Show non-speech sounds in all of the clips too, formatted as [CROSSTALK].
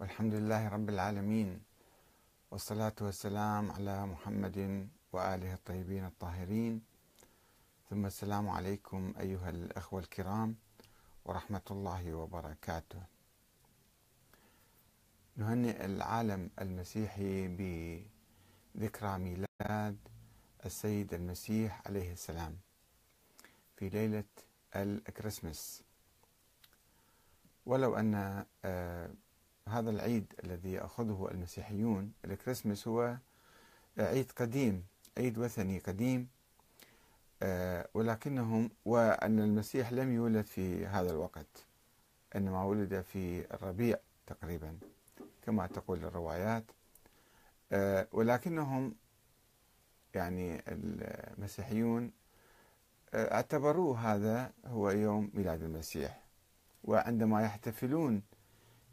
والحمد لله رب العالمين. والصلاة والسلام على محمد وآله الطيبين الطاهرين. ثم السلام عليكم أيها الأخوة الكرام ورحمة الله وبركاته. نهنئ العالم المسيحي بذكرى ميلاد السيد المسيح عليه السلام في ليلة الكريسماس. ولو أن آه، هذا العيد الذي يأخذه المسيحيون الكريسماس هو عيد قديم عيد وثني قديم آه، ولكنهم وأن المسيح لم يولد في هذا الوقت إنما ولد في الربيع تقريبا كما تقول الروايات آه، ولكنهم يعني المسيحيون آه، اعتبروه هذا هو يوم ميلاد المسيح وعندما يحتفلون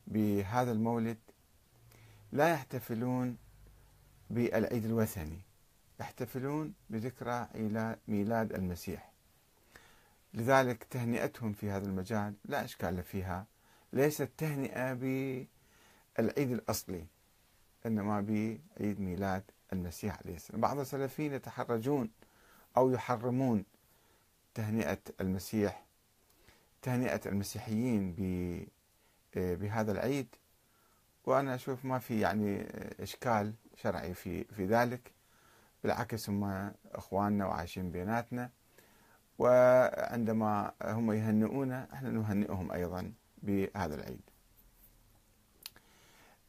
بهذا المولد لا يحتفلون بالعيد الوثني يحتفلون بذكرى ميلاد المسيح. لذلك تهنئتهم في هذا المجال لا إشكال فيها. ليست تهنئة بالعيد الأصلي إنما بعيد ميلاد المسيح عليه السلام. بعض السلفيين يتحرجون أو يحرمون تهنئة المسيح تهنئة المسيحيين بهذا العيد وأنا أشوف ما في يعني إشكال شرعي في في ذلك بالعكس هم إخواننا وعايشين بيناتنا وعندما هم يهنئونا إحنا نهنئهم أيضا بهذا العيد.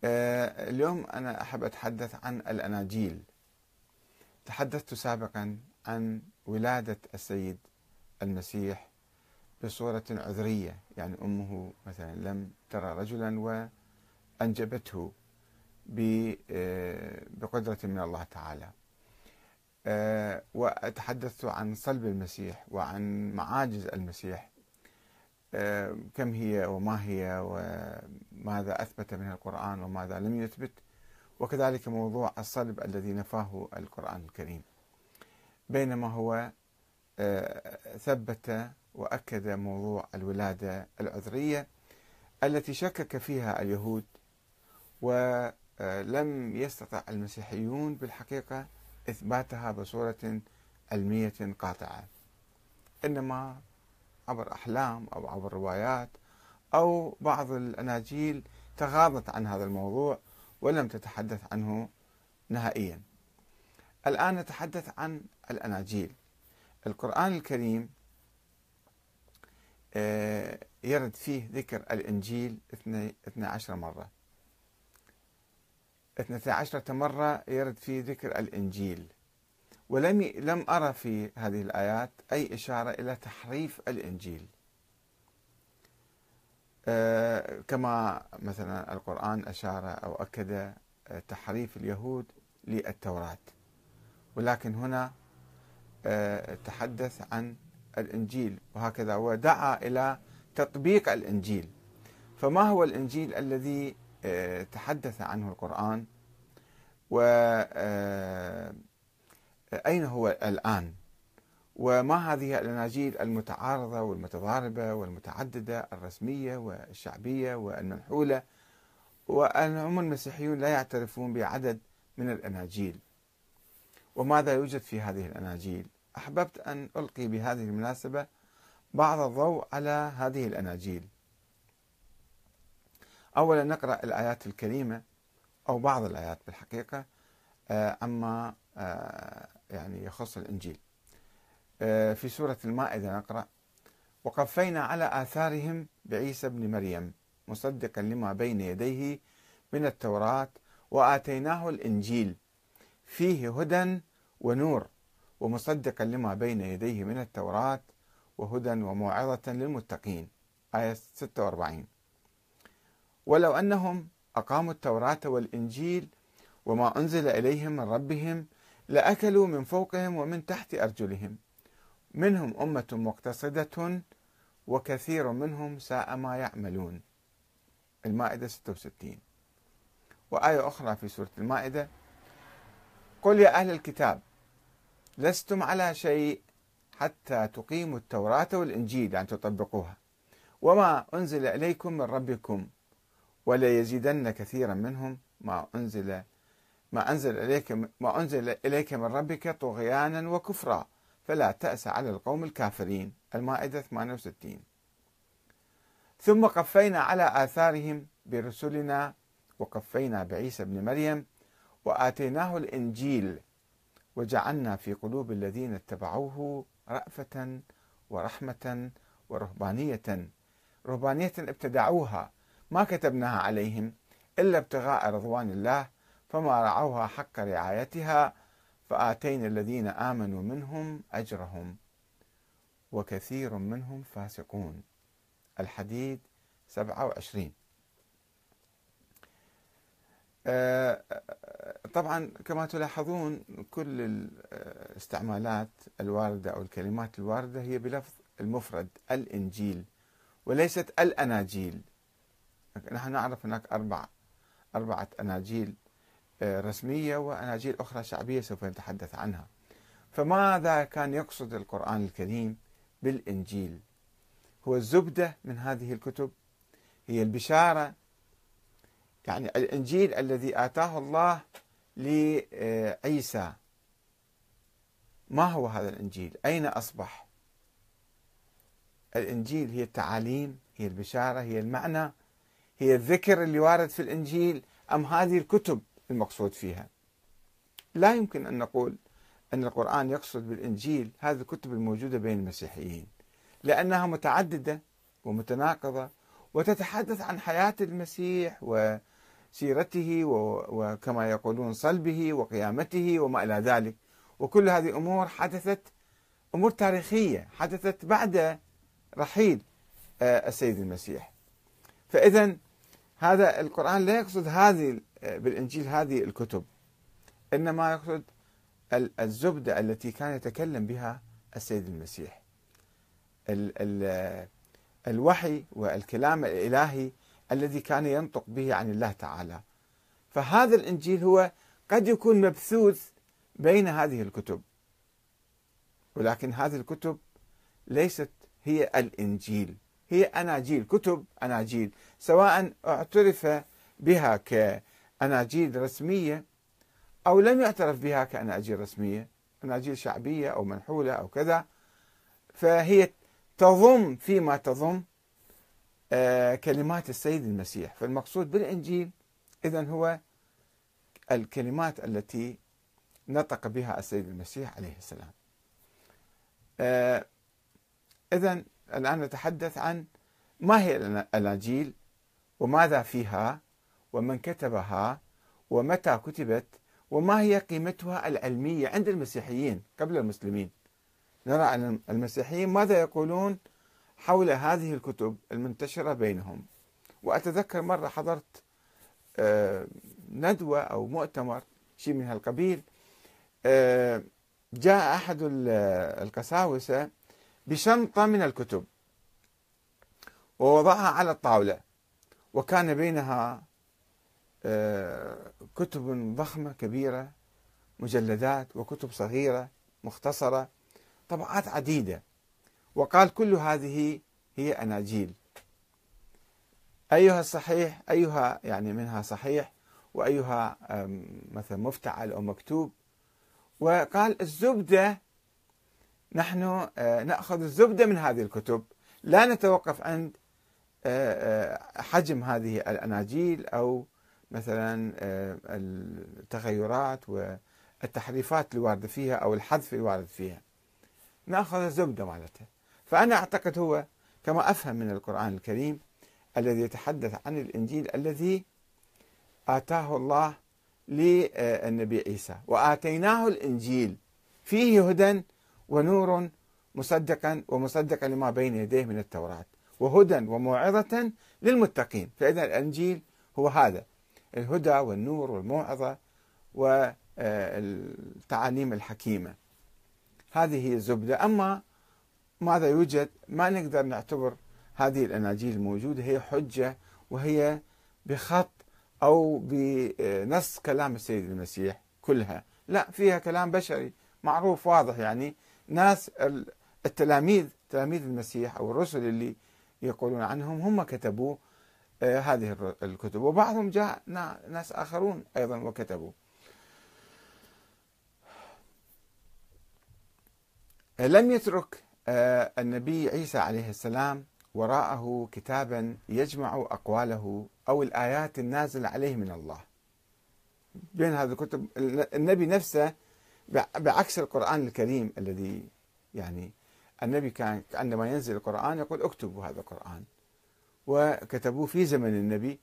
آه، اليوم أنا أحب أتحدث عن الأناجيل. تحدثت سابقا عن ولادة السيد المسيح بصورة عذرية. يعني أمه مثلا لم ترى رجلا وأنجبته آه، بقدرة من الله تعالى. آه، وأتحدث عن صلب المسيح وعن معاجز المسيح. آه، كم هي وما هي وماذا أثبت من القرآن وماذا لم يثبت. وكذلك موضوع الصلب الذي نفاه القرآن الكريم. بينما هو ثبت وأكد موضوع الولادة العذرية التي شكك فيها اليهود ولم يستطع المسيحيون بالحقيقة إثباتها بصورة علمية قاطعة. إنما عبر أحلام أو عبر روايات أو بعض الأناجيل تغاضت عن هذا الموضوع ولم تتحدث عنه نهائيا. الآن نتحدث عن الأناجيل. القرآن الكريم آه، يرد فيه ذكر الإنجيل 12 مرة. 12 مرة يرد فيه ذكر الإنجيل. ولم لم أرى في هذه الآيات أي إشارة إلى تحريف الإنجيل. آه، كما مثلا القرآن أشار أو أكد آه، تحريف اليهود للتوراة. ولكن هنا تحدث عن الإنجيل وهكذا. ودعا إلى تطبيق الإنجيل. فما هو الإنجيل الذي آه، تحدث عنه القرآن؟ وأين آه، هو الآن؟ وما هذه الأناجيل المتعارضة والمتضاربة والمتعددة الرسمية والشعبية والمنحولة؟ وأن هم المسيحيون لا يعترفون بعدد من الأناجيل. وماذا يوجد في هذه الأناجيل؟ أحببت أن ألقي بهذه المناسبة بعض الضوء على هذه الأناجيل. أولا نقرأ الآيات الكريمة أو بعض الآيات بالحقيقة آه، عما آه، يعني يخص الإنجيل. آه، في سورة المائدة نقرأ وقفينا على آثارهم بعيسى ابن مريم مصدقا لما بين يديه من التوراة وآتيناه الإنجيل فيه هدى ونور. ومصدقا لما بين يديه من التوراة وهدى وموعظة للمتقين. آية 46 ولو أنهم أقاموا التوراة والإنجيل وما أنزل إليهم من ربهم لأكلوا من فوقهم ومن تحت أرجلهم. منهم أمة مقتصدة وكثير منهم ساء ما يعملون. المائدة 66 وآية أخرى في سورة المائدة. قل يا أهل الكتاب لستم على شيء حتى تقيموا التوراة والإنجيل يعني تطبقوها. وما أنزل إليكم من ربكم ولا يزيدن كثيرا منهم. ما أنزل ما أنزل إليك ما أنزل إليك من ربك طغيانا وكفرا. فلا تأس على القوم الكافرين. المائدة 68 ثم قفينا على آثارهم برسلنا وقفينا بعيسى ابن مريم وآتيناه الإنجيل وجعلنا في قلوب الذين اتبعوه رأفة ورحمة ورهبانية. رهبانية ابتدعوها. ما كتبناها عليهم إلا ابتغاء رضوان الله فما رعوها حق رعايتها فآتينا الذين آمنوا منهم أجرهم. وكثير منهم فاسقون. الحديد 27 آه، طبعا كما تلاحظون كل الاستعمالات الواردة أو الكلمات الواردة هي بلفظ المفرد الإنجيل وليست الأناجيل. نحن نعرف هناك أربع أربعة أناجيل آه، رسمية وأناجيل أخرى شعبية سوف نتحدث عنها. فماذا كان يقصد القرآن الكريم بالإنجيل؟ هو الزبدة من هذه الكتب هي البشارة يعني الإنجيل الذي آتاه الله لعيسى. ما هو هذا الإنجيل؟ أين أصبح؟ الإنجيل هي التعاليم هي البشارة هي المعنى هي الذكر اللي وارد في الإنجيل أم هذه الكتب المقصود فيها؟ لا يمكن أن نقول أن القرآن يقصد بالإنجيل هذه الكتب الموجودة بين المسيحيين لأنها متعددة ومتناقضة وتتحدث عن حياة المسيح وسيرته وكما يقولون صلبه وقيامته وما إلى ذلك. وكل هذه أمور حدثت أمور تاريخية حدثت بعد رحيل آه، السيد المسيح. فإذا هذا القرآن لا يقصد هذه بالإنجيل هذه الكتب. إنما يقصد الزبدة التي كان يتكلم بها السيد المسيح. ال ال الوحي والكلام الإلهي الذي كان ينطق به عن الله تعالى. فهذا الإنجيل هو قد يكون مبثوث بين هذه الكتب. ولكن هذه الكتب ليست هي الإنجيل. هي أناجيل كتب أناجيل. سواء اعترف بها كأناجيل رسمية أو لم يعترف بها كأناجيل رسمية أناجيل شعبية أو منحولة أو كذا فهي تضم فيما تضم كلمات السيد المسيح. فالمقصود بالإنجيل إذا هو الكلمات التي نطق بها السيد المسيح عليه السلام. آه، إذا الآن نتحدث عن ما هي الأناجيل وماذا فيها ومن كتبها ومتى كتبت وما هي قيمتها العلمية عند المسيحيين قبل المسلمين. نرى أن المسيحيين ماذا يقولون؟ حول هذه الكتب المنتشرة بينهم. وأتذكر مرة حضرت آه، ندوة أو مؤتمر شيء من هالقبيل آه، جاء أحد القساوسة بشنطة من الكتب ووضعها على الطاولة وكان بينها آه، كتب ضخمة كبيرة مجلدات وكتب صغيرة مختصرة طبعات عديدة. وقال كل هذه هي أناجيل. أيها الصحيح أيها يعني منها صحيح وأيها مثلا مفتعل أو مكتوب. وقال الزبدة نحن آه، نأخذ الزبدة من هذه الكتب. لا نتوقف عند آه، آه، حجم هذه الأناجيل أو مثلا التغيرات والتحريفات الواردة فيها أو الحذف الوارد فيها. نأخذ الزبدة مالتها. فأنا أعتقد هو كما أفهم من القرآن الكريم الذي يتحدث عن الإنجيل الذي آتاه الله للنبي عيسى وآتيناه الإنجيل. فيه هدى ونور مصدقا ومصدقا لما بين يديه من التوراة وهدى وموعظة للمتقين. فإذا الإنجيل هو هذا الهدى والنور والموعظة والتعاليم الحكيمة. هذه هي الزبدة. أما ماذا يوجد؟ ما نقدر نعتبر هذه الأناجيل الموجودة هي حجة وهي بخط أو بنص كلام السيد المسيح كلها. لا فيها كلام بشري معروف واضح يعني. ناس التلاميذ تلاميذ المسيح أو الرسل اللي يقولون عنهم هم كتبوا آه، هذه الكتب. وبعضهم جاء ناس آخرون أيضا وكتبوا. لم يترك النبي عيسى عليه السلام وراءه كتابا يجمع أقواله أو الآيات النازلة عليه من الله. بين هذه الكتب النبي نفسه بعكس القرآن الكريم الذي يعني النبي كان عندما ينزل القرآن يقول اكتبوا هذا القرآن. وكتبوه في زمن النبي.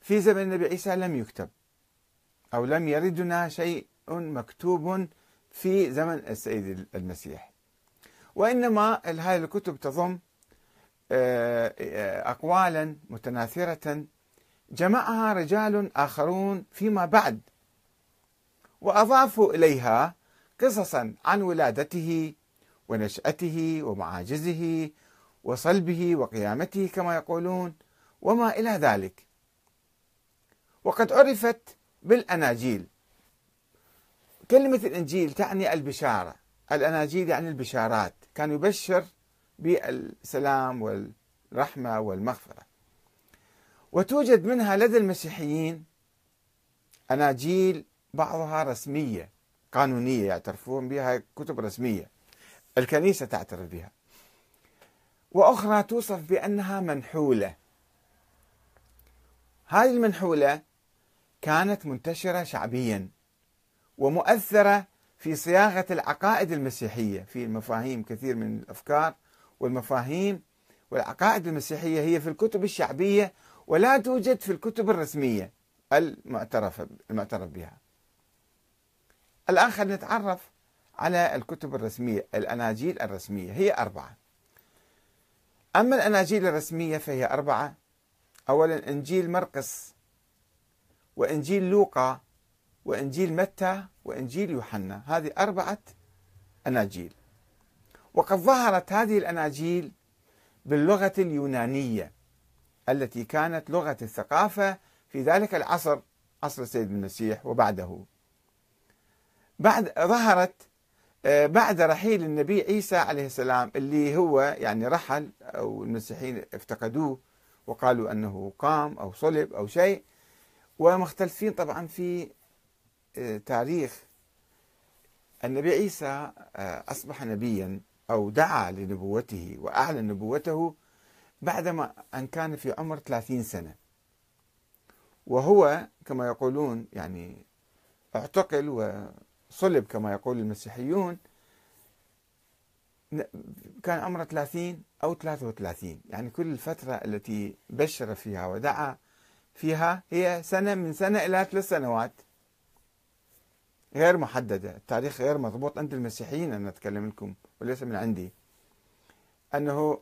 في زمن النبي عيسى لم يكتب. أو لم يردنا شيء مكتوب في زمن السيد المسيح. وإنما هذه الكتب تضم آه، آه، أقوالا متناثرة. جمعها رجال آخرون فيما بعد وأضافوا إليها قصصا عن ولادته ونشأته ومعاجزه وصلبه وقيامته كما يقولون وما إلى ذلك. وقد عرفت بالأناجيل. كلمة الإنجيل تعني البشارة. الأناجيل يعني البشارات. كان يبشر بالسلام والرحمة والمغفرة. وتوجد منها لدى المسيحيين أناجيل بعضها رسمية قانونية يعترفون بها كتب رسمية الكنيسة تعترف بها. وأخرى توصف بأنها منحولة. هذه المنحولة كانت منتشرة شعبيا ومؤثرة في صياغة العقائد المسيحية في مفاهيم كثير من الأفكار والمفاهيم والعقائد المسيحية هي في الكتب الشعبية ولا توجد في الكتب الرسمية المعترف المعترف بها. الآن خلينا نتعرف على الكتب الرسمية الأناجيل الرسمية هي أربعة. أما الأناجيل الرسمية فهي أربعة. أولا إنجيل مرقس وإنجيل لوقا وإنجيل متى وإنجيل يوحنا. هذه أربعة أناجيل. وقد ظهرت هذه الأناجيل باللغة اليونانية التي كانت لغة الثقافة في ذلك العصر عصر السيد المسيح وبعده. بعد ظهرت آه، بعد رحيل النبي عيسى عليه السلام اللي هو يعني رحل أو المسيحيين افتقدوه وقالوا أنه قام أو صلب أو شيء. ومختلفين طبعا في تاريخ النبي عيسى آه، أصبح نبيا أو دعا لنبوته وأعلن نبوته بعدما أن كان في عمر 30 سنة. وهو كما يقولون يعني اعتقل صلب كما يقول المسيحيون كان عمره 30 أو 33 يعني كل الفترة التي بشر فيها ودعا فيها هي سنة من سنة إلى ثلاث سنوات. غير محددة. التاريخ غير مضبوط. عند المسيحيين أنا أتكلم لكم وليس من عندي. أنه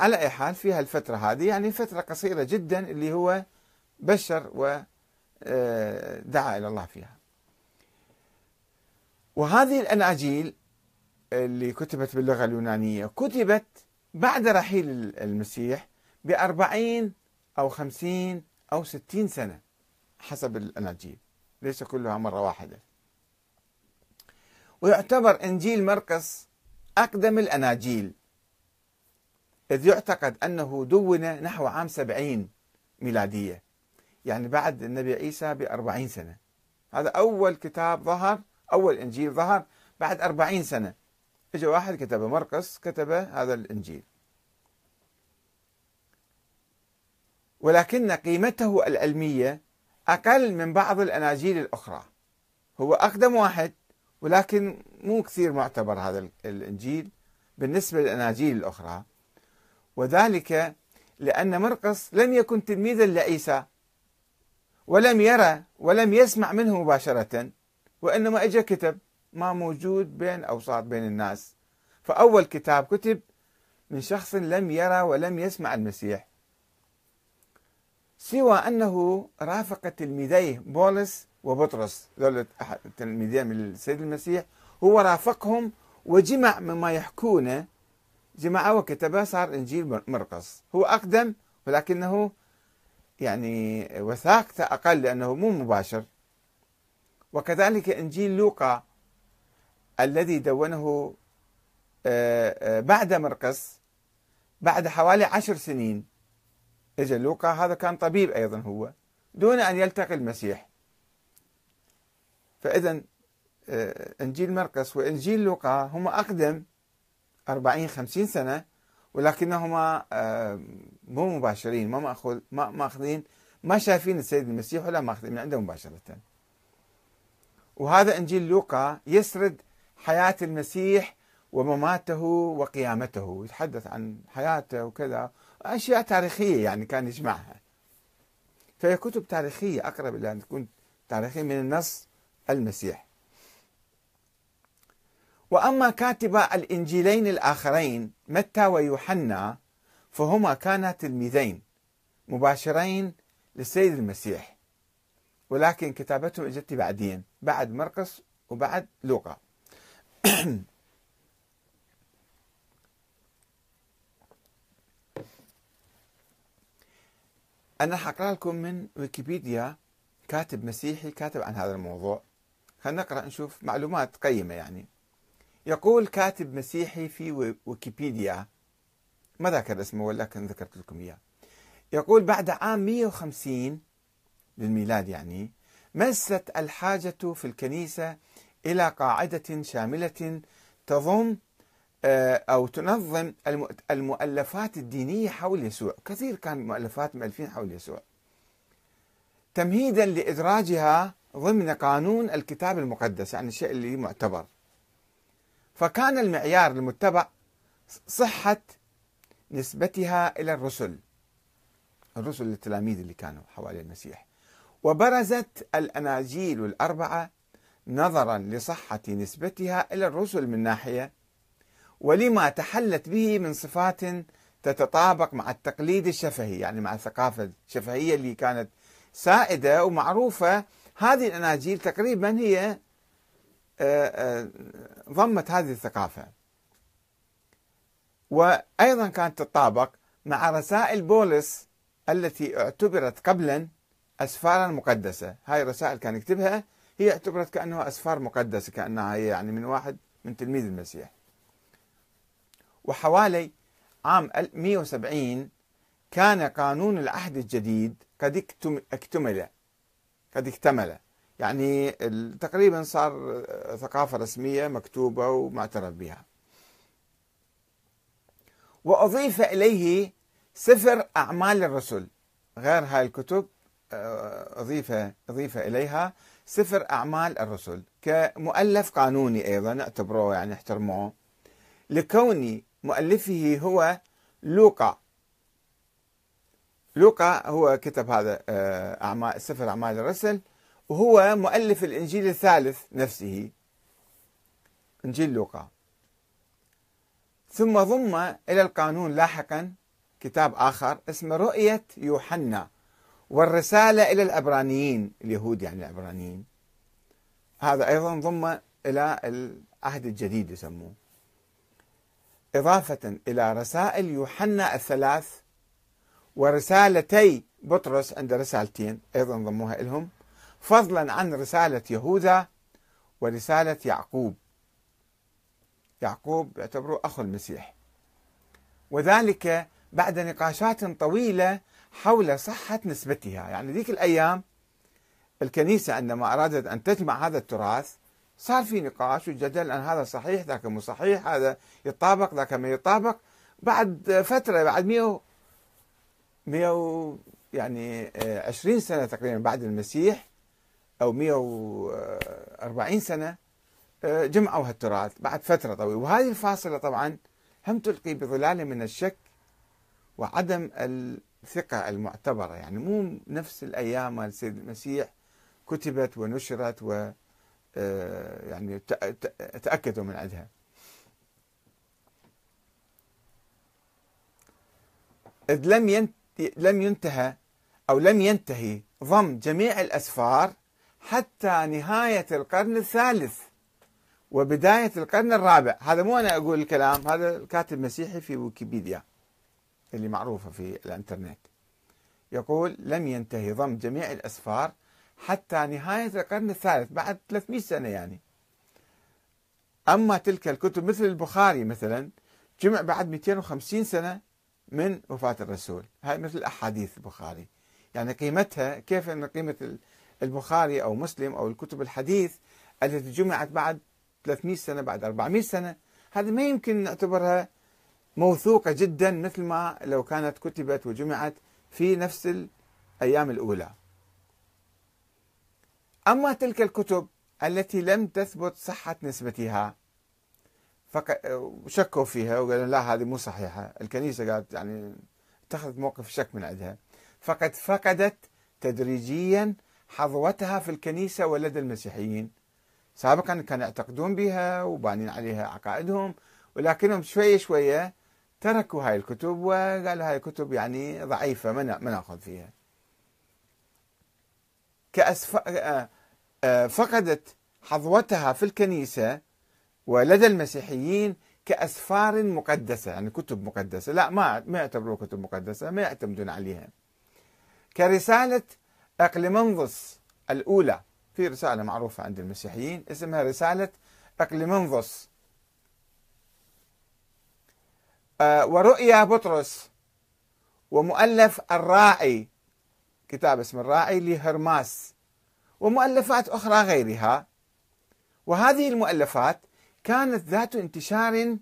على أي حال فيها الفترة هذه يعني فترة قصيرة جدا اللي هو بشر ودعا آه، إلى الله فيها. وهذه الأناجيل اللي كتبت باللغة اليونانية كتبت بعد رحيل المسيح بأربعين أو خمسين أو ستين سنة حسب الأناجيل. ليس كلها مرة واحدة. ويعتبر إنجيل مرقس أقدم الأناجيل. إذ يعتقد أنه دون نحو عام سبعين ميلادية. يعني بعد النبي عيسى بأربعين سنة. هذا أول كتاب ظهر أول إنجيل ظهر بعد أربعين سنة. إجا واحد كتب مرقس كتب هذا الإنجيل. ولكن قيمته العلمية أقل من بعض الأناجيل الأخرى. هو أقدم واحد ولكن مو كثير معتبر هذا الإنجيل بالنسبة للأناجيل الأخرى. وذلك لأن مرقس لم يكن تلميذا لعيسى ولم يرى ولم يسمع منه مباشرة وإنما إجا كتب ما موجود بين أوساط بين الناس. فأول كتاب كتب من شخص لم يرى ولم يسمع المسيح. سوى أنه رافق تلميذيه بولس وبطرس ذول تلميذين من السيد المسيح هو رافقهم وجمع مما يحكونه جمعه وكتبه صار إنجيل مرقس. هو أقدم ولكنه يعني وثاقته أقل لأنه مو مباشر. وكذلك إنجيل لوقا الذي دونه آه، آه، بعد مرقس بعد حوالي عشر سنين. اجى لوقا هذا كان طبيب أيضا هو دون أن يلتقي المسيح. فاذا آه، إنجيل مرقس وإنجيل لوقا هما أقدم 40 50 سنة ولكنهما آه، مو مباشرين ما ماخذ ما مأخذين ما شايفين السيد المسيح ولا مأخذين من عنده مباشرة. وهذا إنجيل لوقا يسرد حياة المسيح ومماته وقيامته يتحدث عن حياته وكذا. أشياء تاريخية يعني كان يجمعها. فهي كتب تاريخية أقرب إلى أن تكون تاريخية من النص المسيح. وأما كاتبا الإنجيلين الآخرين متى ويوحنا فهما كانا تلميذين مباشرين للسيد المسيح. ولكن كتابتهم إجت بعدين بعد مرقس وبعد لوقا. [CLEARS THROAT] أنا حقرأ لكم من ويكيبيديا كاتب مسيحي كاتب عن هذا الموضوع. خلينا نقرأ نشوف معلومات قيمة يعني. يقول كاتب مسيحي في ويكيبيديا. ما ذكر اسمه ولكن ذكرت لكم إياه. يقول بعد عام 150 للميلاد يعني مست الحاجة في الكنيسة إلى قاعدة شاملة تضم أو تنظم المؤلفات الدينية حول يسوع. كثير كان مؤلفات مؤلفين حول يسوع. تمهيدا لإدراجها ضمن قانون الكتاب المقدس يعني الشيء اللي معتبر. فكان المعيار المتبع صحة نسبتها إلى الرسل. الرسل التلاميذ اللي كانوا حوالي المسيح. وبرزت الأناجيل الأربعة نظرا لصحة نسبتها إلى الرسل من ناحية ولما تحلت به من صفات تتطابق مع التقليد الشفهي يعني مع الثقافة الشفهية اللي كانت سائدة ومعروفة. هذه الأناجيل تقريبا هي آه، آه، ضمت هذه الثقافة. وأيضا كانت تتطابق مع رسائل بولس التي اعتبرت قبلا أسفارا مقدسة. هاي الرسائل كان يكتبها هي اعتبرت كأنها أسفار مقدسة كأنها هي يعني من واحد من تلميذ المسيح. وحوالي عام 170 كان قانون العهد الجديد قد اكتمل. قد اكتمل. يعني تقريبا صار ثقافة رسمية مكتوبة ومعترف بها. وأضيف إليه سفر أعمال الرسل. غير هاي الكتب آه، أضيف أضيف إليها سفر أعمال الرسل. كمؤلف قانوني أيضا اعتبروه يعني احترموه. لكون مؤلفه هو لوقا. لوقا هو كتب هذا آه، أعمال سفر أعمال الرسل وهو مؤلف الإنجيل الثالث نفسه إنجيل لوقا. ثم ضم إلى القانون لاحقا كتاب آخر اسمه رؤية يوحنا والرسالة إلى العبرانيين اليهود يعني العبرانيين هذا أيضا ضم إلى العهد الجديد يسموه. إضافة إلى رسائل يوحنا الثلاث ورسالتي بطرس عند رسالتين أيضا ضموها لهم فضلا عن رسالة يهوذا ورسالة يعقوب. يعقوب يعتبره أخو المسيح. وذلك بعد نقاشات طويلة حول صحة نسبتها. يعني ذيك الأيام الكنيسة عندما أرادت أن تجمع هذا التراث صار في نقاش وجدل أن هذا صحيح ذاك مو صحيح هذا يطابق ذاك ما يطابق. بعد فترة بعد 100 100 يعني 20 سنة تقريبا بعد المسيح أو 140 سنة جمعوا هالتراث بعد فترة طويلة. وهذه الفاصلة طبعا هم تلقي بظلال من الشك وعدم الثقة المعتبرة. يعني مو نفس الأيام مال السيد المسيح كتبت ونشرت و آه، يعني تأكدوا من عندها. إذ لم لم ينتهى أو لم ينتهي ضم جميع الأسفار حتى نهاية القرن الثالث وبداية القرن الرابع. هذا مو أنا أقول الكلام هذا الكاتب مسيحي في ويكيبيديا اللي معروفة في الإنترنت. يقول لم ينتهي ضم جميع الأسفار حتى نهاية القرن الثالث بعد 300 سنة يعني. أما تلك الكتب مثل البخاري مثلا جمع بعد 250 سنة من وفاة الرسول. هاي مثل أحاديث البخاري. يعني قيمتها كيف أن قيمة البخاري أو مسلم أو الكتب الحديث التي جمعت بعد 300 سنة بعد 400 سنة هذه ما يمكن نعتبرها موثوقة جدا مثل ما لو كانت كتبت وجمعت في نفس الأيام الأولى. أما تلك الكتب التي لم تثبت صحة نسبتها شكوا فيها وقالوا لا هذه مو صحيحة. الكنيسة قالت يعني اتخذت موقف شك من عندها. فقد فقدت تدريجيا حظوتها في الكنيسة ولدى المسيحيين. سابقا كانوا يعتقدون بها وبانين عليها عقائدهم ولكنهم شوية شوية تركوا هاي الكتب وقالوا هاي الكتب يعني ضعيفة ما نأخذ فيها. كأسف... آه، آه، فقدت حظوتها في الكنيسة ولدى المسيحيين كأسفار مقدسة يعني كتب مقدسة. لا ما ما يعتبروا كتب مقدسة ما يعتمدون عليها. كرسالة أقلمنظس الأولى في رسالة معروفة عند المسيحيين اسمها رسالة أقلمنظس آه، ورؤيا بطرس ومؤلف الراعي كتاب اسم الراعي لهرماس ومؤلفات أخرى غيرها. وهذه المؤلفات كانت ذات انتشار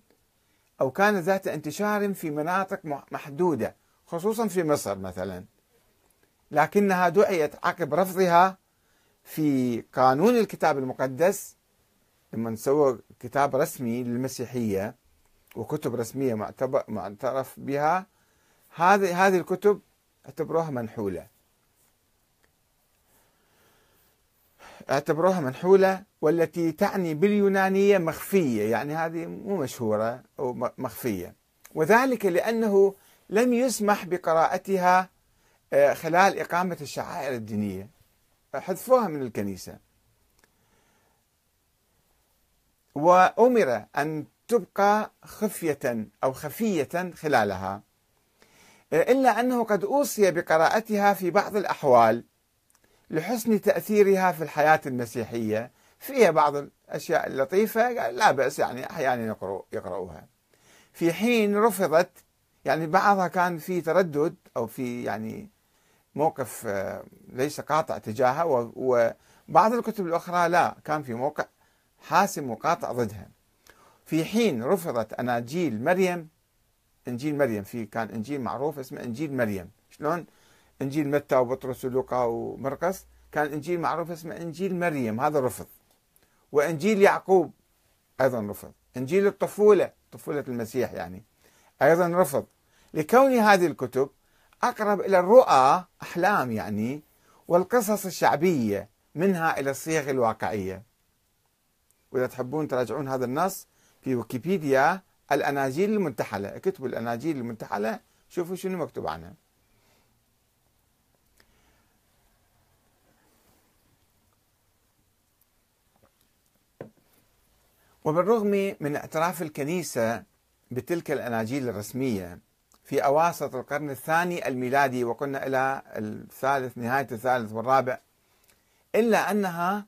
أو كانت ذات انتشار في مناطق محدودة خصوصا في مصر مثلا. لكنها دعيت عقب رفضها في قانون الكتاب المقدس لما سووا كتاب رسمي للمسيحية وكتب رسمية معترف بها. هذه هذه الكتب اعتبروها منحولة. اعتبروها منحولة والتي تعني باليونانية مخفية يعني هذه مو مشهورة أو مخفية. وذلك لأنه لم يسمح بقراءتها آه، خلال إقامة الشعائر الدينية. حذفوها من الكنيسة. وأمر أن تبقى خفية أو خفية خلالها إلا أنه قد أوصي بقراءتها في بعض الأحوال. لحسن تأثيرها في الحياة المسيحية. فيها بعض الأشياء اللطيفة لا بأس يعني أحيانا يقرأ يقرأوها في حين رفضت يعني بعضها كان في تردد أو في يعني موقف آه، ليس قاطع تجاهها وبعض الكتب الأخرى لا كان في موقع حاسم وقاطع ضدها. في حين رفضت أناجيل مريم إنجيل مريم في كان إنجيل معروف اسمه إنجيل مريم. شلون؟ إنجيل متى وبطرس ولوقا ومرقس كان إنجيل معروف اسمه إنجيل مريم هذا رفض. وإنجيل يعقوب أيضا رفض. إنجيل الطفولة طفولة المسيح يعني أيضا رفض. لكون هذه الكتب أقرب إلى الرؤى أحلام يعني والقصص الشعبية منها إلى الصيغ الواقعية. وإذا تحبون تراجعون هذا النص في ويكيبيديا الأناجيل المنتحلة. اكتبوا الأناجيل المنتحلة شوفوا شنو مكتوب عنها. وبالرغم من اعتراف الكنيسة بتلك الأناجيل الرسمية في أواسط القرن الثاني الميلادي وقلنا إلى الثالث نهاية الثالث والرابع إلا أنها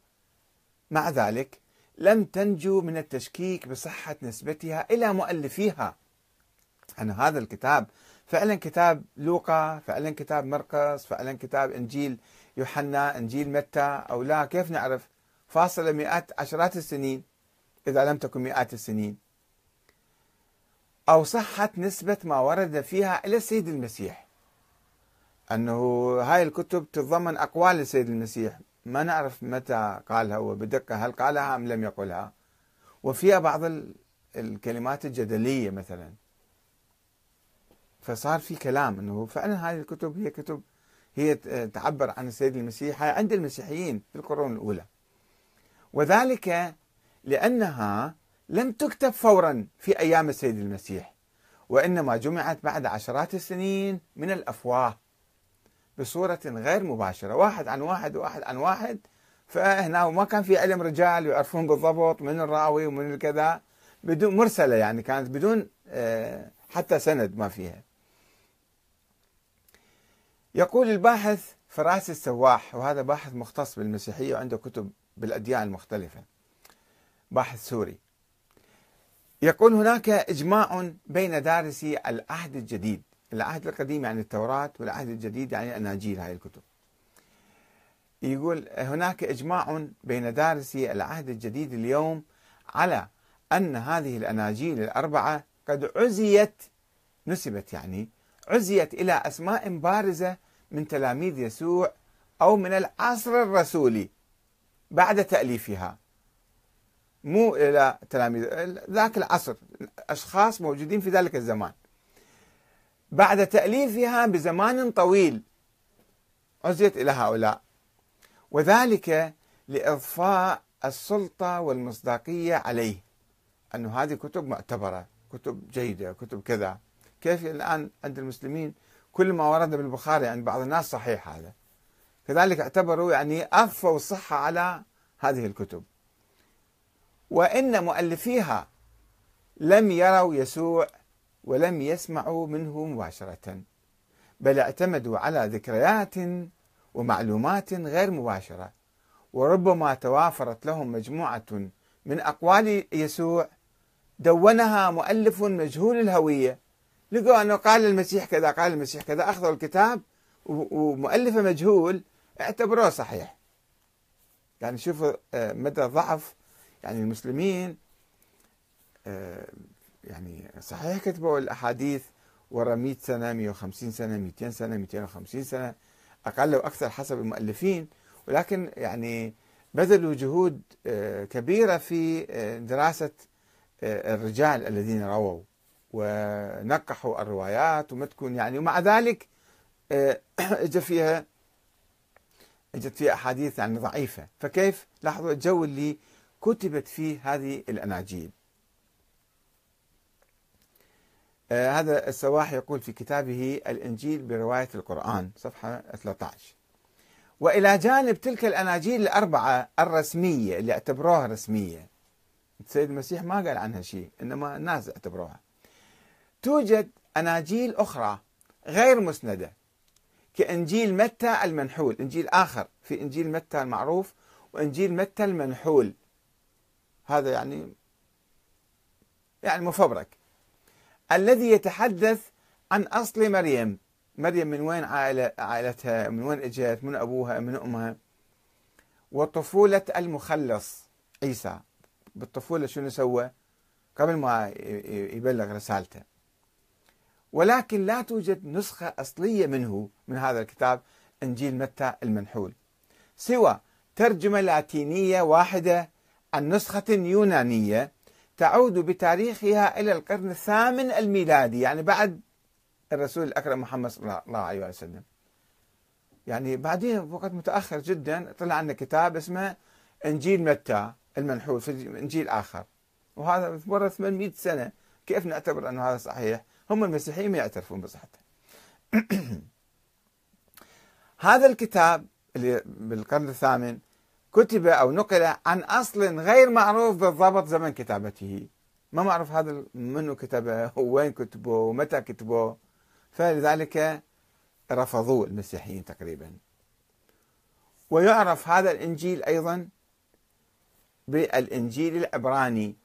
مع ذلك لم تنجو من التشكيك بصحة نسبتها إلى مؤلفيها. أن هذا الكتاب فعلا كتاب لوقا فعلا كتاب مرقس فعلا كتاب إنجيل يوحنا إنجيل متى أو لا كيف نعرف؟ فاصلة مئات عشرات السنين. إذا لم تكن مئات السنين. أو صحة نسبة ما ورد فيها إلى السيد المسيح. أنه هاي الكتب تتضمن أقوال السيد المسيح. ما نعرف متى قالها وبدقة هل قالها أم لم يقلها. وفيها بعض الكلمات الجدلية مثلا. فصار في كلام أنه فعلا هذه الكتب هي كتب هي تعبر عن السيد المسيح عند المسيحيين في القرون الأولى. وذلك لأنها لم تكتب فورا في أيام السيد المسيح وإنما جمعت بعد عشرات السنين من الأفواه بصورة غير مباشرة واحد عن واحد واحد عن واحد. فهنا ما كان في علم رجال يعرفون بالضبط من الراوي ومن الكذا بدون مرسلة يعني كانت بدون آه، حتى سند ما فيها. يقول الباحث فراس السواح وهذا باحث مختص بالمسيحية وعنده كتب بالأديان المختلفة باحث سوري. يقول هناك إجماع بين دارسي العهد الجديد العهد القديم يعني التوراة والعهد الجديد يعني أناجيل هاي الكتب. يقول هناك إجماع بين دارسي العهد الجديد اليوم على أن هذه الأناجيل الأربعة قد عزيت نسبت يعني عزيت إلى أسماء بارزة من تلاميذ يسوع أو من العصر الرسولي بعد تأليفها. مو إلى تلاميذ ذاك العصر أشخاص موجودين في ذلك الزمان. بعد تأليفها بزمان طويل عزيت إلى هؤلاء. وذلك لإضفاء السلطة والمصداقية عليه. أن هذه كتب معتبرة كتب جيدة كتب كذا. كيف الآن عند المسلمين كل ما ورد بالبخاري عند بعض الناس صحيح هذا. كذلك اعتبروا يعني أضفوا الصحة على هذه الكتب. وإن مؤلفيها لم يروا يسوع ولم يسمعوا منه مباشرة بل اعتمدوا على ذكريات ومعلومات غير مباشرة وربما توافرت لهم مجموعة من أقوال يسوع دونها مؤلف مجهول الهوية. لقوا أنه قال المسيح كذا قال المسيح كذا أخذوا الكتاب ومؤلفه مجهول اعتبروه صحيح. يعني شوفوا آه، مدى ضعف يعني المسلمين آه، يعني صحيح كتبوا الأحاديث ورا 100 سنة 150 سنة 200 سنة 250 سنة أقل وأكثر حسب المؤلفين. ولكن يعني بذلوا جهود آه، كبيرة في دراسة الرجال الذين رووا ونقحوا الروايات وما تكون يعني. ومع ذلك [COUGHS] اجى فيها إجت فيها أحاديث يعني ضعيفة. فكيف لاحظوا الجو اللي كتبت فيه هذه الأناجيل. آه هذا السواح يقول في كتابه الإنجيل برواية القرآن صفحة 13 وإلى جانب تلك الأناجيل الأربعة الرسمية اللي اعتبروها رسمية. السيد المسيح ما قال عنها شيء إنما الناس اعتبروها. توجد أناجيل أخرى غير مسندة كإنجيل متى المنحول إنجيل آخر في إنجيل متى المعروف وإنجيل متى المنحول. هذا يعني يعني مفبرك. الذي يتحدث عن أصل مريم. مريم من وين عائلة عائلتها؟ من وين إجت؟ من أبوها؟ من أمها؟ وطفولة المخلص عيسى. بالطفولة شنو سوى؟ قبل ما يبلغ رسالته. ولكن لا توجد نسخة أصلية منه من هذا الكتاب إنجيل متى المنحول. سوى ترجمة لاتينية واحدة عن نسخة يونانية تعود بتاريخها إلى القرن الثامن الميلادي يعني بعد الرسول الأكرم محمد صلى الله عليه وسلم. يعني بعدين وقت متأخر جدا طلع عندنا كتاب اسمه إنجيل متى المنحول في إنجيل آخر. وهذا ورا 800 سنة. كيف نعتبر أنه هذا صحيح؟ هم المسيحيين ما يعترفون بصحته. [CLEARS THROAT] هذا الكتاب اللي بالقرن الثامن كتب أو نقل عن أصل غير معروف بالضبط زمن كتابته. ما معروف هذا منو كتبه [LAUGHS] وين كتبه ومتى كتبه. فلذلك رفضوه المسيحيين تقريبا. ويعرف هذا الإنجيل أيضا بالإنجيل العبراني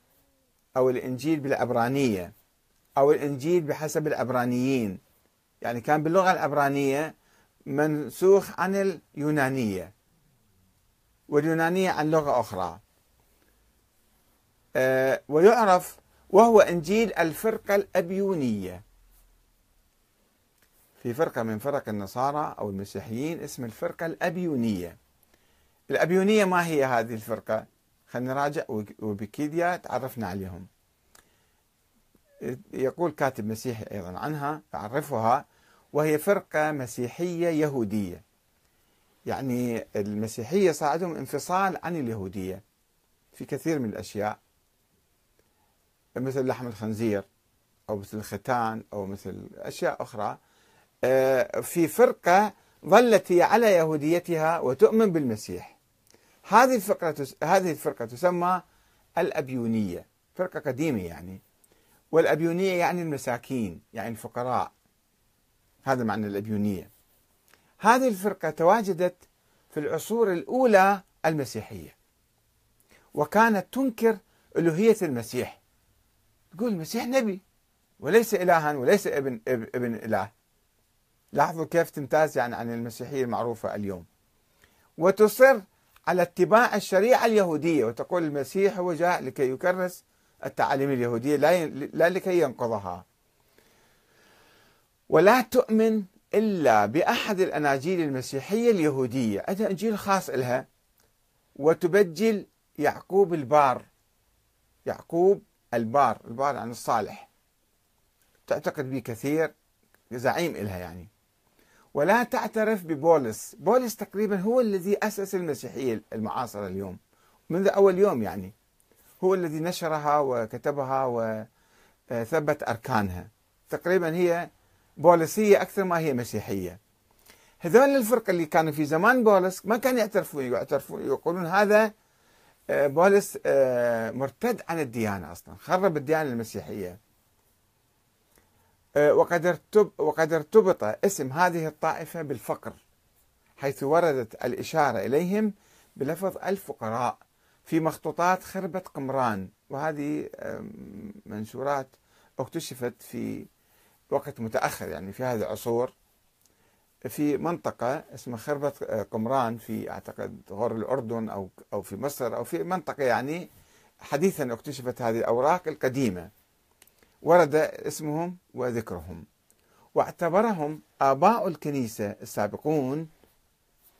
أو الإنجيل بالعبرانية أو الإنجيل بحسب العبرانيين. يعني كان باللغة العبرانية منسوخ عن اليونانية. واليونانية عن لغة أخرى. أه ويعرف وهو إنجيل الفرقة الأبيونية. في فرقة من فرق النصارى أو المسيحيين اسم الفرقة الأبيونية. الأبيونية ما هي هذه الفرقة؟ خلينا نراجع. ويكيديا تعرفنا عليهم. يقول كاتب مسيحي أيضا عنها يعرفها وهي فرقة مسيحية يهودية. يعني المسيحية صار عندهم انفصال عن اليهودية في كثير من الأشياء. مثل لحم الخنزير أو مثل الختان أو مثل أشياء أخرى. آه، في فرقة ظلت على يهوديتها وتؤمن بالمسيح. هذه الفرقة هذه الفرقة تسمى الأبيونية فرقة قديمة يعني. والأبيونية يعني المساكين يعني الفقراء. هذا معنى الأبيونية. هذه الفرقة تواجدت في العصور الأولى المسيحية وكانت تنكر ألوهية المسيح. تقول المسيح نبي وليس إلها وليس ابن ابن إله. لاحظوا كيف تمتاز يعني عن المسيحية المعروفة اليوم. وتصر على اتباع الشريعة اليهودية وتقول المسيح هو جاء لكي يكرس التعاليم اليهودية لا لكي ينقضها. ولا تؤمن إلا بأحد الأناجيل المسيحية اليهودية. هذا إنجيل خاص لها وتبجل يعقوب البار. يعقوب البار البار عن الصالح. تعتقد به كثير زعيم إلها يعني. ولا تعترف ببولس. بولس تقريبا هو الذي أسس المسيحية المعاصرة اليوم. منذ أول يوم يعني. هو الذي نشرها وكتبها وثبت أركانها. تقريبا هي بولسية أكثر ما هي مسيحية. هذول الفرقة اللي كانوا في زمان بولس ما كانوا يعترفون يعترفون يقولون هذا آه، بولس آه، مرتد عن الديانة أصلا خرب الديانة المسيحية. آه، وقد وقد ارتبط اسم هذه الطائفة بالفقر حيث وردت الإشارة إليهم بلفظ الفقراء في مخطوطات خربة قمران. وهذه منشورات اكتشفت في وقت متأخر يعني في هذه العصور. في منطقة اسمها خربة قمران في أعتقد غور الأردن أو أو في مصر أو في منطقة يعني حديثا اكتشفت هذه الأوراق القديمة. ورد اسمهم وذكرهم. واعتبرهم آباء الكنيسة السابقون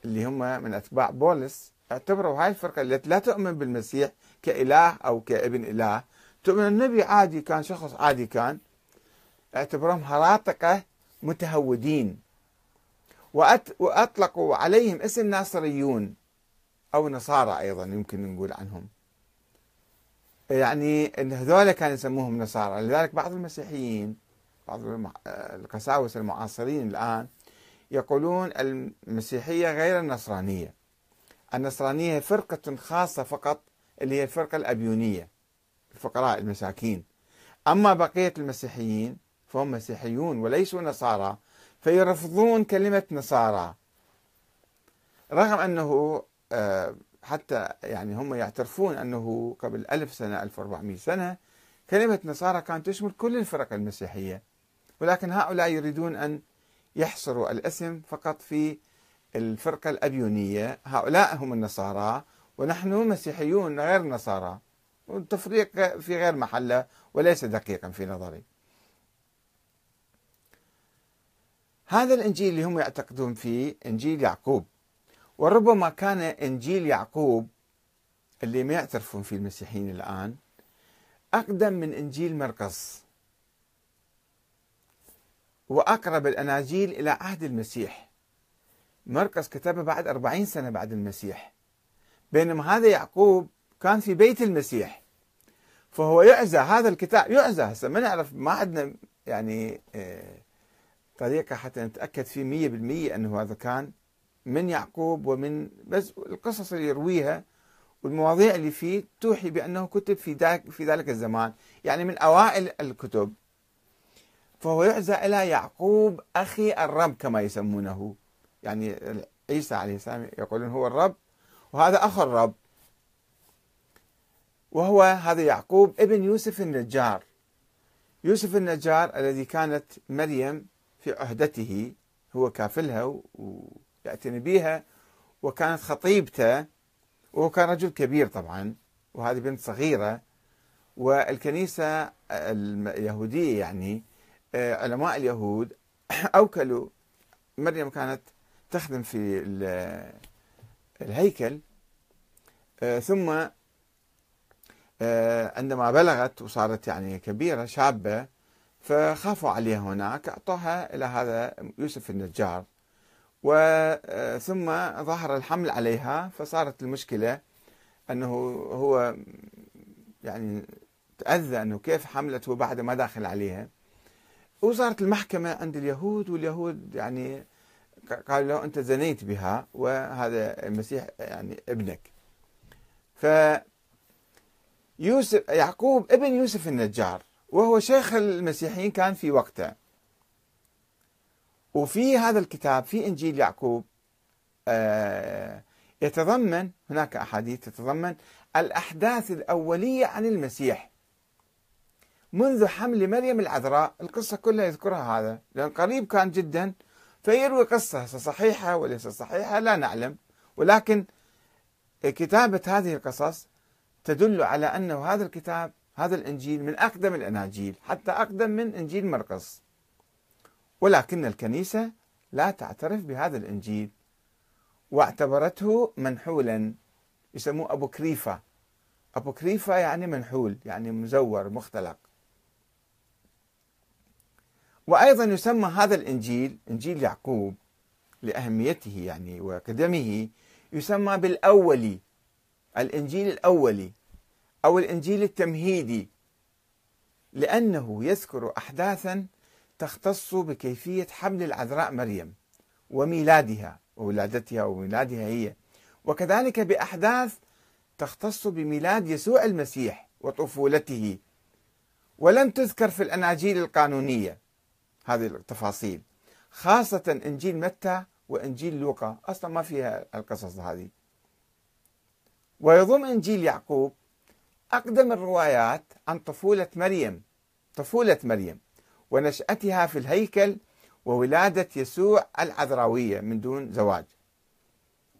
اللي هم من أتباع بولس اعتبروا هاي الفرقة التي لا تؤمن بالمسيح كإله أو كابن إله. تؤمن النبي عادي كان شخص عادي كان اعتبرهم هراطقة متهودين. وأطلقوا عليهم اسم ناصريون أو نصارى أيضا يمكن نقول عنهم. يعني إن هذول كانوا يسموهم نصارى. لذلك بعض المسيحيين بعض القساوسه المعاصرين الآن يقولون المسيحية غير النصرانية. النصرانية فرقة خاصة فقط اللي هي الفرقة الأبيونية الفقراء المساكين. أما بقية المسيحيين فهم مسيحيون وليسوا نصارى فيرفضون كلمة نصارى. رغم أنه آه، حتى يعني هم يعترفون أنه قبل ألف سنة 1400 سنة كلمة نصارى كانت تشمل كل الفرق المسيحية. ولكن هؤلاء يريدون أن يحصروا الاسم فقط في الفرقة الأبيونية. هؤلاء هم النصارى ونحن مسيحيون غير نصارى. والتفريق في غير محلة وليس دقيقا في نظري. هذا الإنجيل اللي هم يعتقدون فيه إنجيل يعقوب. وربما كان إنجيل يعقوب اللي ما يعترفون فيه المسيحيين الآن أقدم من إنجيل مرقس وأقرب الأناجيل إلى عهد المسيح. مرقس كتبه بعد أربعين سنة بعد المسيح. بينما هذا يعقوب كان في بيت المسيح. فهو يعزى هذا الكتاب يعزى. هسه ما نعرف ما عندنا يعني آه، طريقة حتى نتأكد فيه مية بالمية أنه هذا كان من يعقوب ومن بس القصص اللي يرويها والمواضيع اللي فيه توحي بأنه كتب في ذلك في ذلك الزمان. يعني من أوائل الكتب. فهو يعزى إلى يعقوب أخي الرب كما يسمونه. يعني عيسى عليه السلام يقولون هو الرب وهذا أخو الرب. وهو هذا يعقوب ابن يوسف النجار. يوسف النجار الذي كانت مريم في عهدته هو كافلها و يعتني بها وكانت خطيبته وهو كان رجل كبير طبعا وهذه بنت صغيرة والكنيسة اليهودية يعني آه، علماء اليهود [COUGHS] أوكلوا. مريم كانت تخدم في الهيكل آه، ثم آه، عندما بلغت وصارت يعني كبيرة شابة فخافوا عليها هناك أعطوها إلى هذا يوسف النجار. وثم ظهر الحمل عليها فصارت المشكلة أنه هو يعني تأذى أنه كيف حملته بعد ما داخل عليها. وصارت المحكمة عند اليهود واليهود يعني قالوا له أنت زنيت بها وهذا المسيح يعني ابنك. ف يوسف يعقوب ابن يوسف النجار. وهو شيخ المسيحيين كان في وقته. وفي هذا الكتاب في إنجيل يعقوب آه، يتضمن هناك أحاديث تتضمن الأحداث الأولية عن المسيح. منذ حمل مريم العذراء القصة كلها يذكرها هذا لأن قريب كان جدا فيروي قصة صحيحة وليس صحيحة لا نعلم. ولكن كتابة هذه القصص تدل على أنه هذا الكتاب هذا الإنجيل من أقدم الأناجيل حتى أقدم من إنجيل مرقس. ولكن الكنيسة لا تعترف بهذا الإنجيل واعتبرته منحولا يسموه أبو كريفة أبو كريفة يعني منحول يعني مزور مختلق. وأيضا يسمى هذا الإنجيل إنجيل يعقوب لأهميته يعني وقدمه يسمى بالأولي الإنجيل الأولي. أو الإنجيل التمهيدي لأنه يذكر أحداثا تختص بكيفية حمل العذراء مريم وميلادها وولادتها وميلادها هي. وكذلك بأحداث تختص بميلاد يسوع المسيح وطفولته. ولم تذكر في الأناجيل القانونية هذه التفاصيل خاصة إنجيل متى وإنجيل لوقا. أصلا ما فيها القصص هذه. ويضم إنجيل يعقوب أقدم الروايات عن طفولة مريم طفولة مريم ونشأتها في الهيكل وولادة يسوع العذراوية من دون زواج.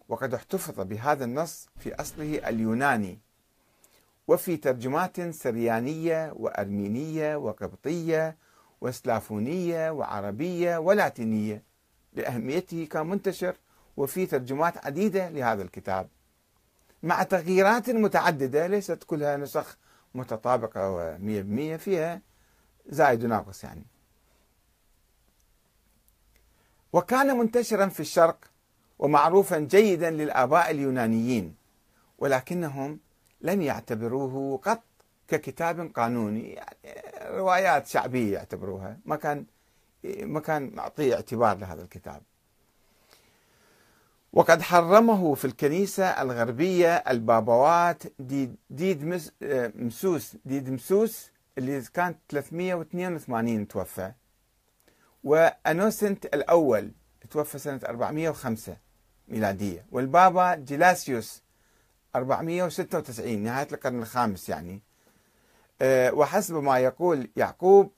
وقد احتفظ بهذا النص في أصله اليوناني وفي ترجمات سريانية وأرمينية وقبطية وسلافونية وعربية ولاتينية لأهميته كان منتشر وفي ترجمات عديدة لهذا الكتاب. مع تغييرات متعددة ليست كلها نسخ متطابقة ومية بمية فيها زائد وناقص يعني. وكان منتشرا في الشرق ومعروفا جيدا للآباء اليونانيين ولكنهم لم يعتبروه قط ككتاب قانوني يعني روايات شعبية يعتبروها. ما كان ما كان معطيه اعتبار لهذا الكتاب. وقد حرمه في الكنيسة الغربية البابوات ديد, ديد مسوس. ديد مسوس اللي كانت 382 توفى. وأنوسنت الأول توفى سنة 405 ميلادية. والبابا جلاسيوس 496 نهاية القرن الخامس يعني. أه وحسب ما يقول يعقوب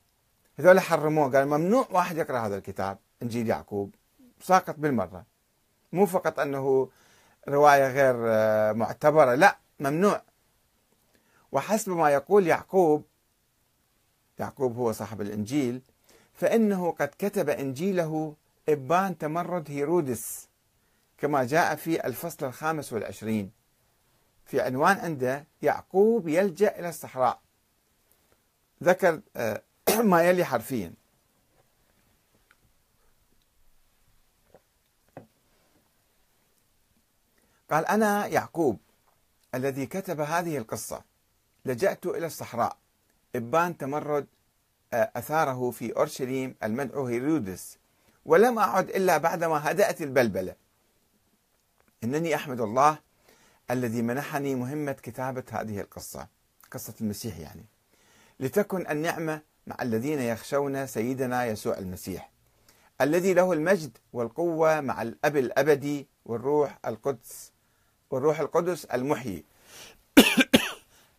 هذول حرموه. قال ممنوع واحد يقرأ هذا الكتاب إنجيل يعقوب. ساقط بالمرة. مو فقط أنه رواية غير آه، معتبرة لا ممنوع. وحسب ما يقول يعقوب يعقوب هو صاحب الإنجيل فإنه قد كتب إنجيله إبان تمرد هيرودس كما جاء في الفصل الخامس والعشرين. في عنوان عنده يعقوب يلجأ إلى الصحراء. ذكر آه، [CLEARS THROAT] ما يلي حرفيا. قال أنا يعقوب الذي كتب هذه القصة لجأت إلى الصحراء. إبان تمرد آه، أثاره في أورشليم المدعو هيرودس ولم أعد إلا بعدما هدأت البلبلة. إنني أحمد الله الذي منحني مهمة كتابة هذه القصة قصة المسيح يعني. لتكن النعمة مع الذين يخشون سيدنا يسوع المسيح الذي له المجد والقوة مع الأب الأبدي والروح القدس. والروح القدس المحيي.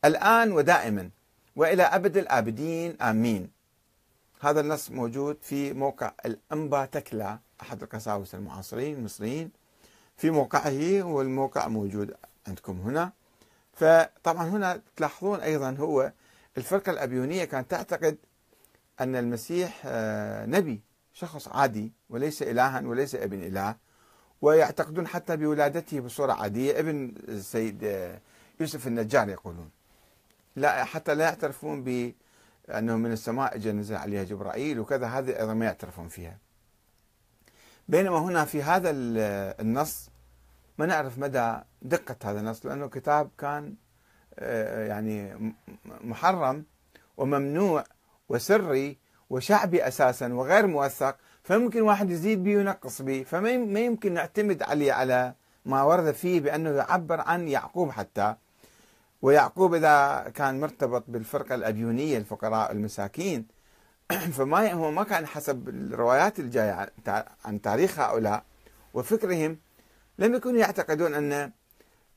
الآن ودائما وإلى أبد الآبدين آمين. هذا النص موجود في موقع الأنبا تكلا أحد القساوسة المعاصرين المصريين. في موقعه والموقع موجود عندكم هنا. فطبعا هنا تلاحظون أيضا هو الفرقة الأبيونية كانت تعتقد أن المسيح آه، نبي شخص عادي وليس إلها وليس ابن إله. ويعتقدون حتى بولادته بصورة عادية. ابن السيد آه، يوسف النجار يقولون لا حتى لا يعترفون بأنه من السماء اجى نزل عليها جبرائيل وكذا هذه أيضا ما يعترفون فيها. بينما هنا في هذا النص ما نعرف مدى دقة هذا النص لأنه كتاب كان آه، يعني محرم وممنوع وسري وشعبي أساسا وغير موثق. فممكن واحد يزيد به وينقص به فما يمكن نعتمد عليه على ما ورد فيه بأنه يعبر عن يعقوب حتى. ويعقوب إذا كان مرتبط بالفرقة الأبيونية الفقراء المساكين [CLEARS THROAT] فما هو ما كان حسب الروايات الجاية عن تاريخ هؤلاء وفكرهم لم يكونوا يعتقدون أن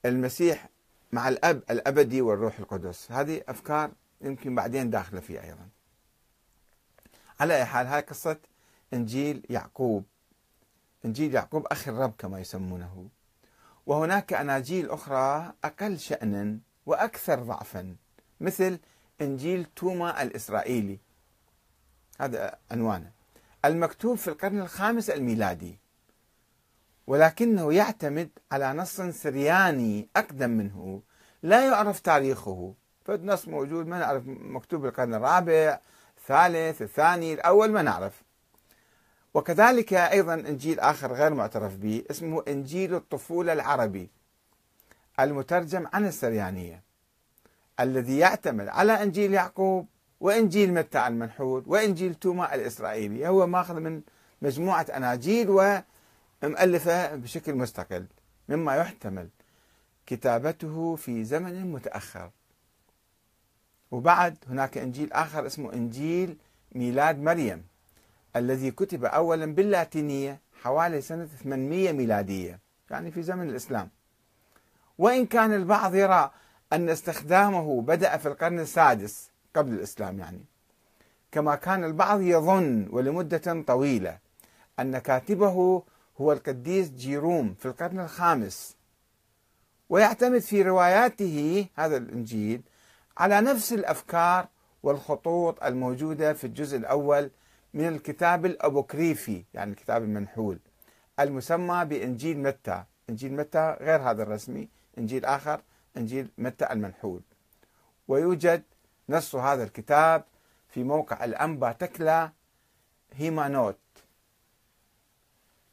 المسيح مع الأب الأبدي والروح القدس. هذه أفكار يمكن بعدين داخلة فيه أيضا. على أي حال هاي قصة إنجيل يعقوب. إنجيل يعقوب أخي الرب كما يسمونه. وهناك أناجيل أخرى أقل شأنا وأكثر ضعفا مثل إنجيل توما الإسرائيلي. هذا عنوانه. المكتوب في القرن الخامس الميلادي. ولكنه يعتمد على نص سرياني أقدم منه. لا يعرف تاريخه. فالنص موجود ما نعرف مكتوب بالقرن الرابع الثالث الثاني الأول ما نعرف. وكذلك أيضا إنجيل آخر غير معترف به اسمه إنجيل الطفولة العربي المترجم عن السريانية الذي يعتمد على إنجيل يعقوب وإنجيل متى المنحول وإنجيل توما الإسرائيلي. هو ماخذ من مجموعة أناجيل ومؤلفة بشكل مستقل مما يحتمل كتابته في زمن متأخر. وبعد هناك إنجيل آخر اسمه إنجيل ميلاد مريم. الذي كتب أولا باللاتينية حوالي سنة 800 ميلادية يعني في زمن الإسلام. وإن كان البعض يرى أن استخدامه بدأ في القرن السادس قبل الإسلام يعني. كما كان البعض يظن ولمدة طويلة أن كاتبه هو القديس جيروم في القرن الخامس. ويعتمد في رواياته هذا الإنجيل على نفس الأفكار والخطوط الموجودة في الجزء الأول من الكتاب الأبوكريفي يعني الكتاب المنحول المسمى بإنجيل متى. إنجيل متى غير هذا الرسمي إنجيل آخر إنجيل متى المنحول. ويوجد نص هذا الكتاب في موقع الأنبا تكلا هيمانوت.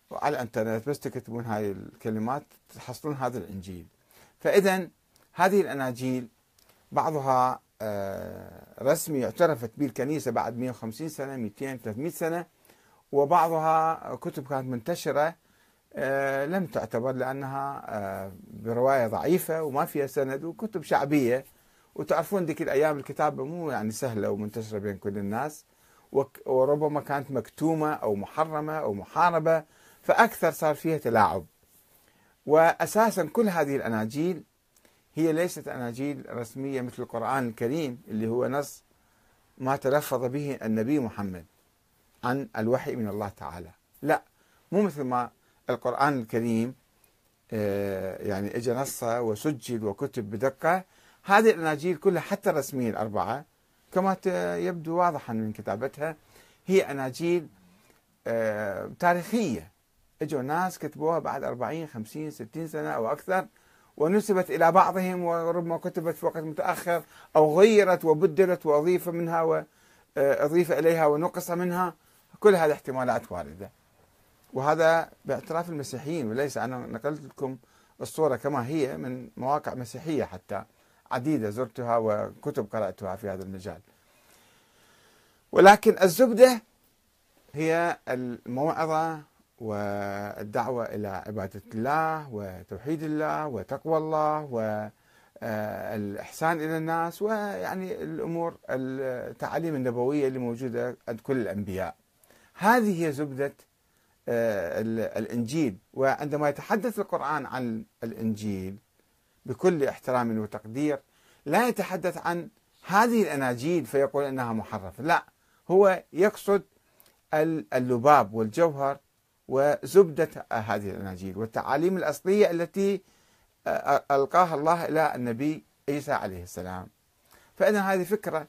وعلى الإنترنت بس تكتبون هاي الكلمات تحصلون هذا الإنجيل. فاذا هذه الأناجيل بعضها رسمي اعترفت به الكنيسة بعد 150 سنة 200 300 سنة وبعضها كتب كانت منتشرة آه، لم تعتبر لأنها آه، برواية ضعيفة وما فيها سند وكتب شعبية. وتعرفون ذيك الأيام الكتابه مو يعني سهلة ومنتشرة بين كل الناس وربما كانت مكتومة أو محرمة أو محاربة فأكثر صار فيها تلاعب. واساسا كل هذه الأناجيل هي ليست أناجيل رسمية مثل القرآن الكريم اللي هو نص ما تلفظ به النبي محمد عن الوحي من الله تعالى. لا مو مثل ما القرآن الكريم آه، يعني اجى نصه وسجل وكتب بدقة. هذه الأناجيل كلها حتى الرسمية الأربعة كما يبدو واضحا من كتابتها هي أناجيل آه، تاريخية. إجوا ناس كتبوها بعد 40 50 60 سنة أو أكثر. ونسبت إلى بعضهم وربما كتبت في وقت متأخر أو غيرت وبدلت وأضيف منها وأضيف إليها ونقص منها. كل هذه احتمالات واردة. وهذا باعتراف المسيحيين وليس أنا نقلت لكم الصورة كما هي من مواقع مسيحية حتى عديدة زرتها وكتب قرأتها في هذا المجال. ولكن الزبدة هي الموعظة والدعوة إلى عبادة الله وتوحيد الله وتقوى الله والإحسان إلى الناس ويعني الأمور التعاليم النبوية اللي موجودة عند كل الأنبياء. هذه هي زبدة آه، الإنجيل. وعندما يتحدث القرآن عن الإنجيل بكل احترام وتقدير لا يتحدث عن هذه الأناجيل فيقول أنها محرفة. لا هو يقصد اللباب والجوهر وزبدة هذه الأناجيل والتعاليم الأصلية التي آه، ألقاها الله إلى النبي عيسى عليه السلام. فإذا هذه فكرة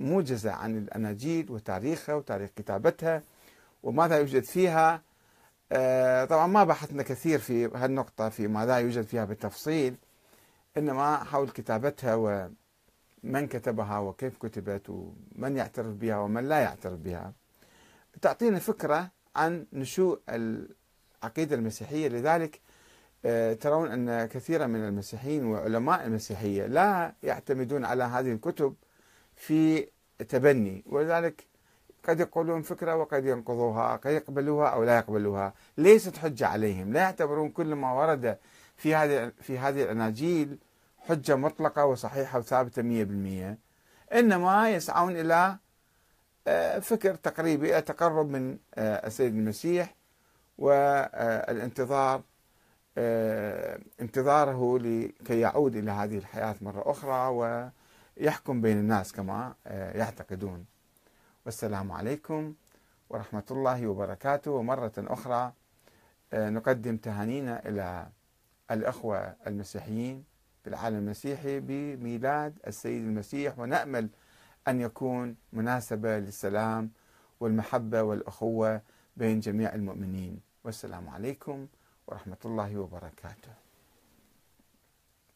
موجزة عن الأناجيل وتاريخها وتاريخ كتابتها وماذا يوجد فيها آه، طبعا ما بحثنا كثير في هالنقطة في ماذا يوجد فيها بالتفصيل إنما حول كتابتها ومن كتبها وكيف كتبت ومن يعترف بها ومن لا يعترف بها. تعطينا فكرة عن نشوء العقيدة المسيحية. لذلك آه، ترون أن كثيرا من المسيحيين وعلماء المسيحية لا يعتمدون على هذه الكتب في تبني ولذلك قد يقولون فكرة وقد ينقضوها قد يقبلوها أو لا يقبلوها. ليست حجة عليهم. لا يعتبرون كل ما ورد في هذه في هذه الأناجيل حجة مطلقة وصحيحة وثابتة 100% إنما يسعون إلى فكر تقريبي إلى تقرب من آه، السيد المسيح والانتظار آه، انتظاره لكي يعود إلى هذه الحياة مرة أخرى ويحكم بين الناس كما يعتقدون. والسلام عليكم ورحمة الله وبركاته. ومرة أخرى نقدم تهانينا إلى الأخوة المسيحيين في العالم المسيحي بميلاد السيد المسيح ونأمل أن يكون مناسبة للسلام والمحبة والأخوة بين جميع المؤمنين. والسلام عليكم ورحمة الله وبركاته.